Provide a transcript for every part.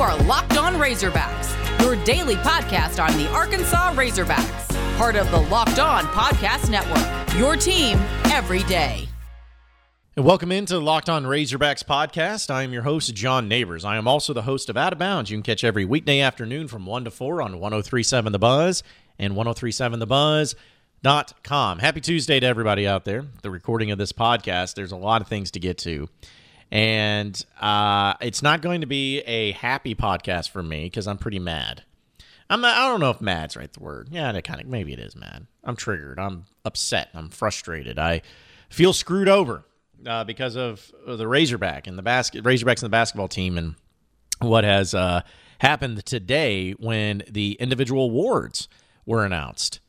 are Locked On Razorbacks, your daily podcast on the Arkansas Razorbacks, part of the Locked On Podcast Network. Your team every day. And welcome into Locked On Razorbacks podcast. I am your host, John Neighbors. I am also the host of Out of Bounds. You can catch every weekday afternoon from 1 to 4 on 1037 The Buzz and 1037thebuzz.com. Happy Tuesday to everybody out there. The recording of this podcast, there's a lot of things to get to. And uh, it's not going to be a happy podcast for me because I'm pretty mad. I'm not, I don't know if mad's right the word. Yeah, it kind of maybe it is mad. I'm triggered. I'm upset. I'm frustrated. I feel screwed over uh, because of the Razorback and the basket Razorbacks and the basketball team and what has uh, happened today when the individual awards were announced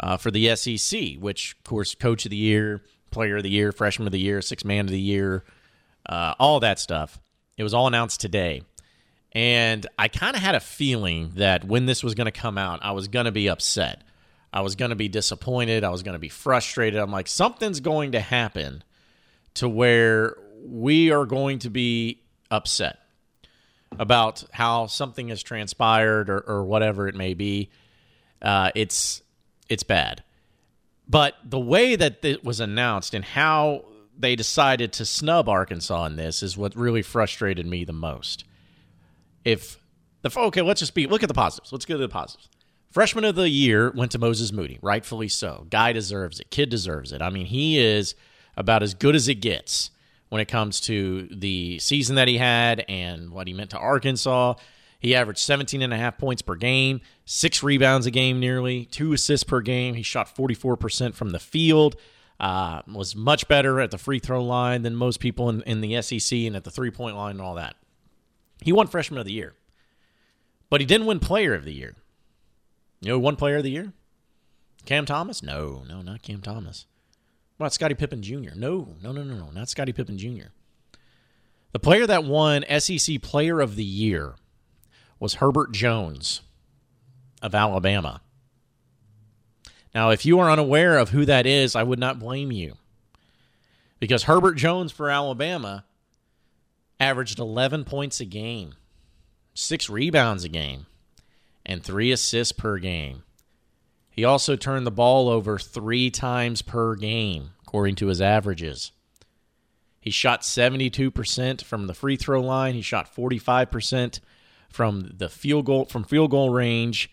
uh, for the SEC, which of course Coach of the Year, Player of the Year, Freshman of the Year, Six Man of the Year uh, all that stuff. It was all announced today. And I kind of had a feeling that when this was going to come out, I was going to be upset. I was going to be disappointed. I was going to be frustrated. I'm like, something's going to happen to where we are going to be upset about how something has transpired or, or whatever it may be. Uh, it's it's bad. But the way that it was announced and how they decided to snub Arkansas in this is what really frustrated me the most. If the okay, let's just be look at the positives. Let's go to the positives. Freshman of the year went to Moses Moody, rightfully so. Guy deserves it. Kid deserves it. I mean, he is about as good as it gets when it comes to the season that he had and what he meant to Arkansas. He averaged 17 and a half points per game, six rebounds a game nearly, two assists per game. He shot 44% from the field uh, was much better at the free throw line than most people in, in the SEC and at the three point line and all that. He won Freshman of the Year, but he didn't win Player of the Year. You know, one Player of the Year? Cam Thomas? No, no, not Cam Thomas. What about Scottie Pippen Jr.? No, no, no, no, no, not Scottie Pippen Jr. The player that won SEC Player of the Year was Herbert Jones of Alabama. Now, if you are unaware of who that is, I would not blame you. Because Herbert Jones for Alabama averaged 11 points a game, six rebounds a game, and three assists per game. He also turned the ball over three times per game, according to his averages. He shot 72% from the free throw line. He shot 45% from the field goal from field goal range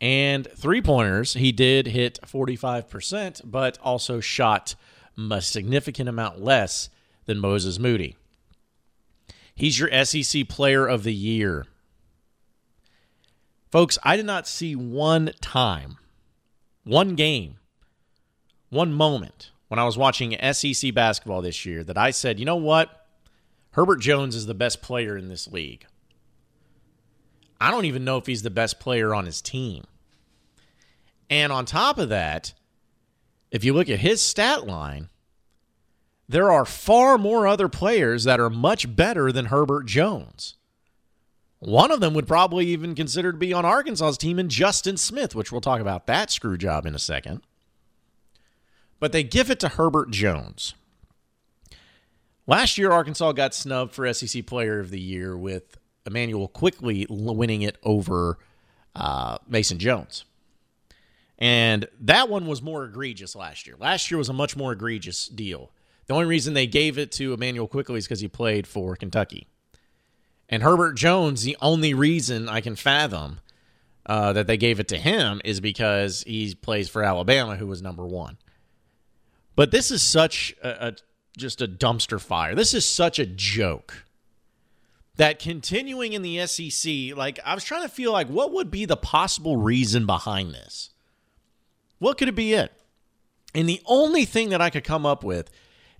and three pointers, he did hit 45%, but also shot a significant amount less than Moses Moody. He's your SEC player of the year. Folks, I did not see one time, one game, one moment when I was watching SEC basketball this year that I said, you know what? Herbert Jones is the best player in this league. I don't even know if he's the best player on his team. And on top of that, if you look at his stat line, there are far more other players that are much better than Herbert Jones. One of them would probably even consider to be on Arkansas's team in Justin Smith, which we'll talk about that screw job in a second. But they give it to Herbert Jones. Last year, Arkansas got snubbed for SEC Player of the Year with Immanuel Quickley winning it over uh, Mason Jones. And that one was more egregious last year. Last year was a much more egregious deal. The only reason they gave it to Immanuel Quickley is because he played for Kentucky. And Herbert Jones, the only reason I can fathom uh, that they gave it to him is because he plays for Alabama, who was number one. But this is such a, a just a dumpster fire. This is such a joke that continuing in the SEC, like I was trying to feel like what would be the possible reason behind this? What could it be it? And the only thing that I could come up with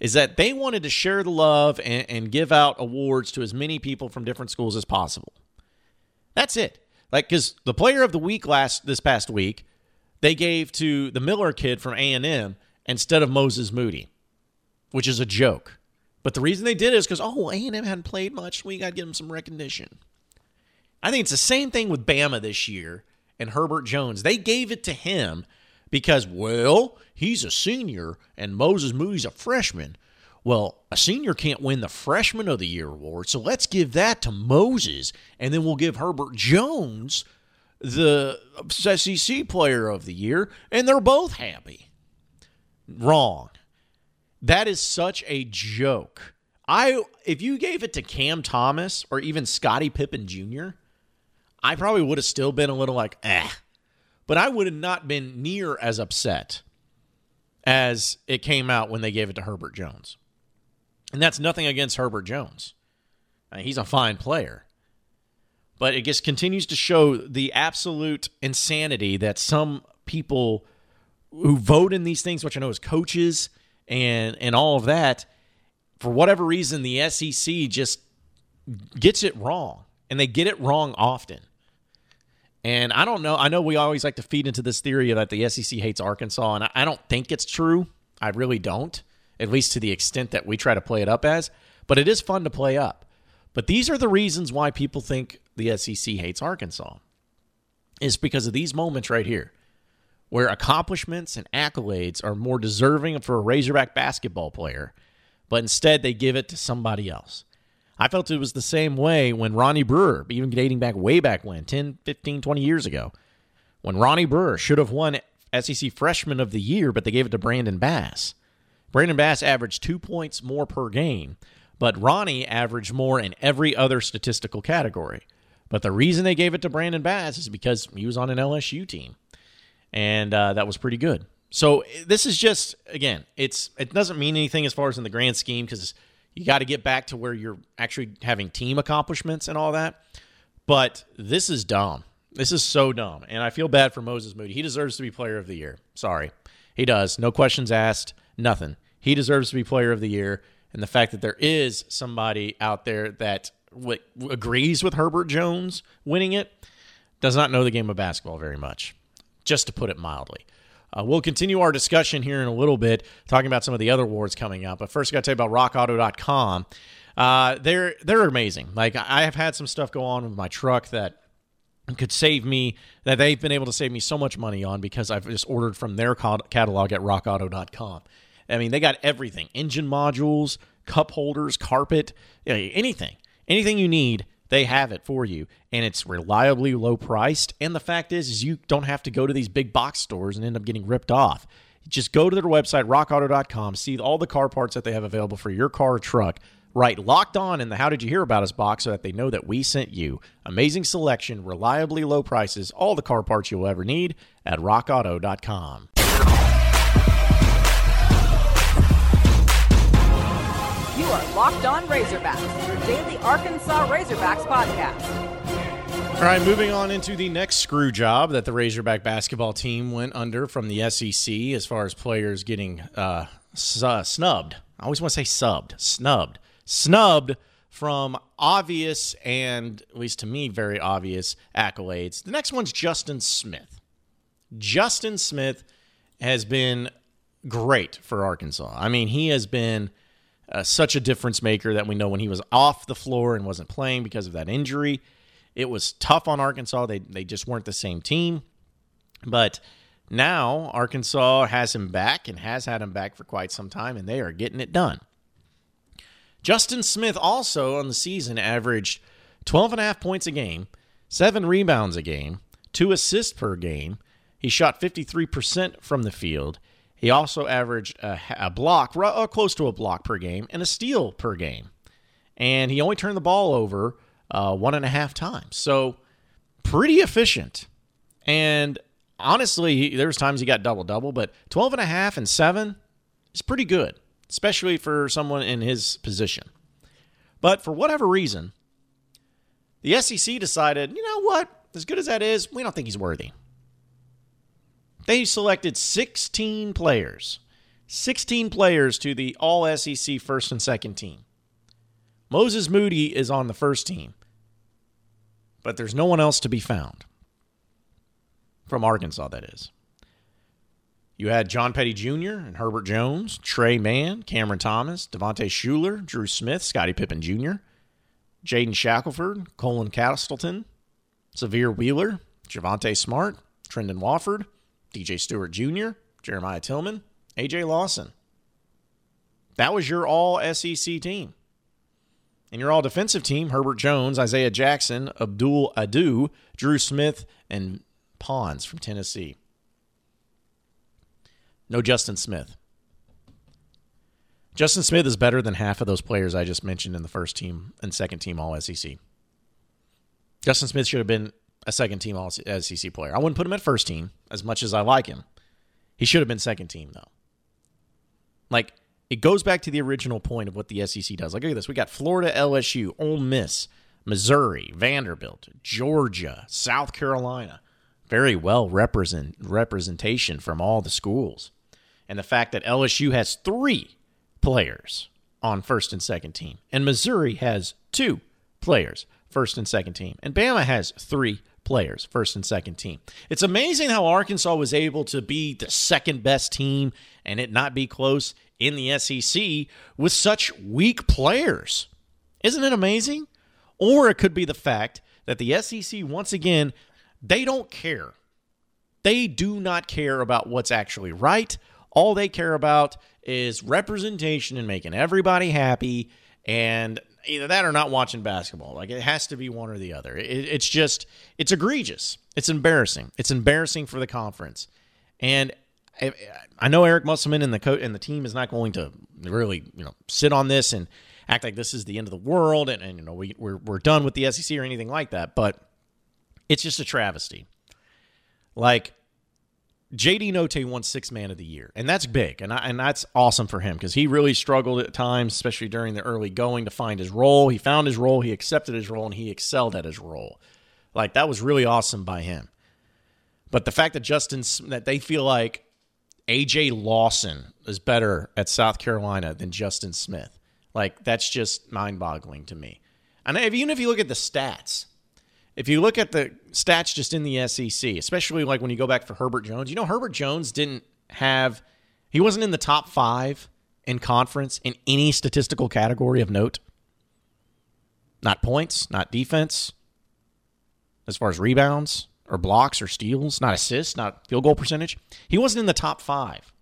is that they wanted to share the love and, and give out awards to as many people from different schools as possible. That's it. Like, because the player of the week last this past week, they gave to the Miller kid from A and M instead of Moses Moody, which is a joke. But the reason they did it is because oh, A and M hadn't played much. We got to give them some recognition. I think it's the same thing with Bama this year and Herbert Jones. They gave it to him because, well, he's a senior and Moses Moody's a freshman. well, a senior can't win the Freshman of the Year award, so let's give that to Moses, and then we'll give Herbert Jones the SEC Player of the Year, and they're both happy. Wrong. That is such a joke. I if you gave it to Cam Thomas or even Scottie Pippen Jr., I probably would have still been a little like, eh. But I would have not been near as upset as it came out when they gave it to Herbert Jones. And that's nothing against Herbert Jones. Mean, he's a fine player. But it just continues to show the absolute insanity that some people who vote in these things, which I know is coaches and and all of that, for whatever reason, the SEC just gets it wrong, and they get it wrong often. And I don't know. I know we always like to feed into this theory that the SEC hates Arkansas, and I don't think it's true. I really don't, at least to the extent that we try to play it up as. But it is fun to play up. But these are the reasons why people think the SEC hates Arkansas. Is because of these moments right here, where accomplishments and accolades are more deserving for a Razorback basketball player, but instead they give it to somebody else. I felt it was the same way when Ronnie Brewer, even dating back way back when, 10, 15, 20 years ago, when Ronnie Brewer should have won SEC Freshman of the Year, but they gave it to Brandon Bass. Brandon Bass averaged two points more per game, but Ronnie averaged more in every other statistical category. But the reason they gave it to Brandon Bass is because he was on an LSU team, and uh, that was pretty good. So this is just again, it's it doesn't mean anything as far as in the grand scheme because you got to get back to where you're actually having team accomplishments and all that. But this is dumb. This is so dumb. And I feel bad for Moses Moody. He deserves to be player of the year. Sorry. He does. No questions asked. Nothing. He deserves to be player of the year. And the fact that there is somebody out there that w- agrees with Herbert Jones winning it does not know the game of basketball very much, just to put it mildly. Uh, we'll continue our discussion here in a little bit, talking about some of the other awards coming up. But first, I got to tell you about RockAuto.com. Uh, they're they're amazing. Like I have had some stuff go on with my truck that could save me that they've been able to save me so much money on because I've just ordered from their catalog at rockauto.com. I mean, they got everything engine modules, cup holders, carpet, anything. Anything you need, they have it for you. And it's reliably low priced. And the fact is, is you don't have to go to these big box stores and end up getting ripped off. Just go to their website, rockauto.com, see all the car parts that they have available for your car or truck. Right, locked on in the How Did You Hear About Us box so that they know that we sent you. Amazing selection, reliably low prices, all the car parts you'll ever need at rockauto.com. You are Locked On Razorbacks, your daily Arkansas Razorbacks podcast. All right, moving on into the next screw job that the Razorback basketball team went under from the SEC as far as players getting uh, uh, snubbed. I always want to say subbed, snubbed, snubbed from obvious and, at least to me, very obvious accolades. The next one's Justin Smith. Justin Smith has been great for Arkansas. I mean, he has been uh, such a difference maker that we know when he was off the floor and wasn't playing because of that injury. It was tough on Arkansas. They they just weren't the same team. But now Arkansas has him back and has had him back for quite some time, and they are getting it done. Justin Smith also on the season averaged 12 and a half points a game, seven rebounds a game, two assists per game. He shot 53% from the field. He also averaged a, a block, uh, close to a block per game, and a steal per game. And he only turned the ball over uh, one and a half times. So pretty efficient. And honestly, there's times he got double double, but 12 and a half and seven is pretty good, especially for someone in his position. But for whatever reason, the SEC decided, you know what? As good as that is, we don't think he's worthy. They selected 16 players, 16 players to the All SEC first and second team. Moses Moody is on the first team, but there's no one else to be found. From Arkansas, that is. You had John Petty Jr. and Herbert Jones, Tre Mann, Cameron Thomas, Devontae Shuler, Dru Smith, Scottie Pippen Jr., Jaden Shackelford, Colin Castleton, Sahvir Wheeler, Javonte Smart, Trendon Watford, DJ Stewart Jr., Jeremiah Tilmon, AJ Lawson. That was your all SEC team. And your all defensive team, Herbert Jones, Isaiah Jackson, Abdul Ado, Dru Smith, and Pons from Tennessee. No Justin Smith. Justin Smith is better than half of those players I just mentioned in the first team and second team all SEC. Justin Smith should have been a second team all SEC player. I wouldn't put him at first team as much as I like him. He should have been second team, though. Like, it goes back to the original point of what the SEC does. Like, look at this. We got Florida, LSU, Ole Miss, Missouri, Vanderbilt, Georgia, South Carolina. Very well represent representation from all the schools. And the fact that LSU has three players on first and second team, and Missouri has two players, first and second team, and Bama has three players, first and second team. It's amazing how Arkansas was able to be the second best team and it not be close in the SEC with such weak players. Isn't it amazing? Or it could be the fact that the SEC, once again, they don't care. They do not care about what's actually right. All they care about is representation and making everybody happy. And either that or not watching basketball. Like it has to be one or the other. It, it's just, it's egregious. It's embarrassing. It's embarrassing for the conference. And I know Eric Musselman and the coach and the team is not going to really, you know, sit on this and act like this is the end of the world and, and you know we we're, we're done with the SEC or anything like that. But it's just a travesty. Like JD Notae won six man of the year, and that's big, and I, and that's awesome for him because he really struggled at times, especially during the early going, to find his role. He found his role, he accepted his role, and he excelled at his role. Like that was really awesome by him. But the fact that Justin that they feel like AJ Lawson is better at South Carolina than Justin Smith. Like that's just mind-boggling to me. And even if you look at the stats, if you look at the stats just in the SEC, especially like when you go back for Herbert Jones, you know Herbert Jones didn't have he wasn't in the top 5 in conference in any statistical category of note. Not points, not defense, as far as rebounds, or blocks or steals, not assists, not field goal percentage. He wasn't in the top five.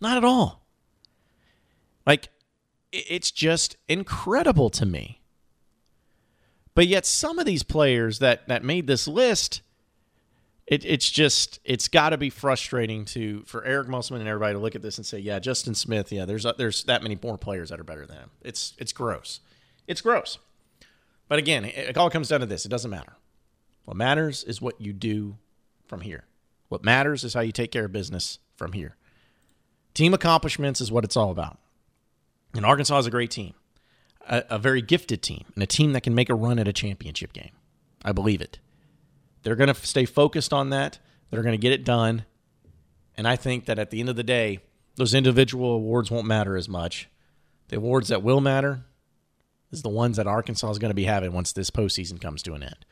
Not at all. Like, it's just incredible to me. But yet, some of these players that, that made this list, it, it's just it's got to be frustrating to for Eric Musselman and everybody to look at this and say, yeah, Justin Smith, yeah, there's uh, there's that many more players that are better than him. It's it's gross. It's gross. But again, it, it all comes down to this: it doesn't matter. What matters is what you do from here. What matters is how you take care of business from here. Team accomplishments is what it's all about. And Arkansas is a great team, a, a very gifted team, and a team that can make a run at a championship game. I believe it. They're going to stay focused on that. They're going to get it done. And I think that at the end of the day, those individual awards won't matter as much. The awards that will matter is the ones that Arkansas is going to be having once this postseason comes to an end.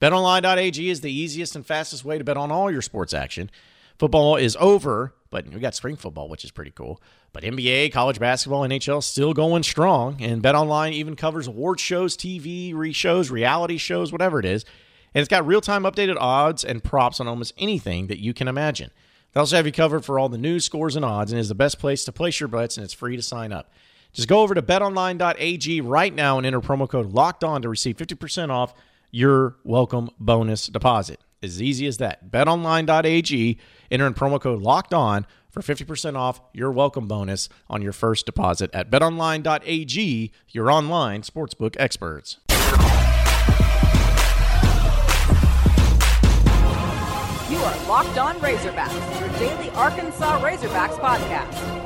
BetOnline.ag is the easiest and fastest way to bet on all your sports action. Football is over, but we got spring football, which is pretty cool. But NBA, college basketball, NHL still going strong. And BetOnline even covers award shows, TV re shows, reality shows, whatever it is. And it's got real time updated odds and props on almost anything that you can imagine. They also have you covered for all the news, scores, and odds, and is the best place to place your bets, and it's free to sign up. Just go over to betonline.ag right now and enter promo code LOCKED ON to receive 50% off your welcome bonus deposit. As easy as that. BetOnline.ag, enter in promo code locked on for 50% off your welcome bonus on your first deposit at betonline.ag, your online sportsbook experts. You are Locked On Razorbacks, your daily Arkansas Razorbacks podcast.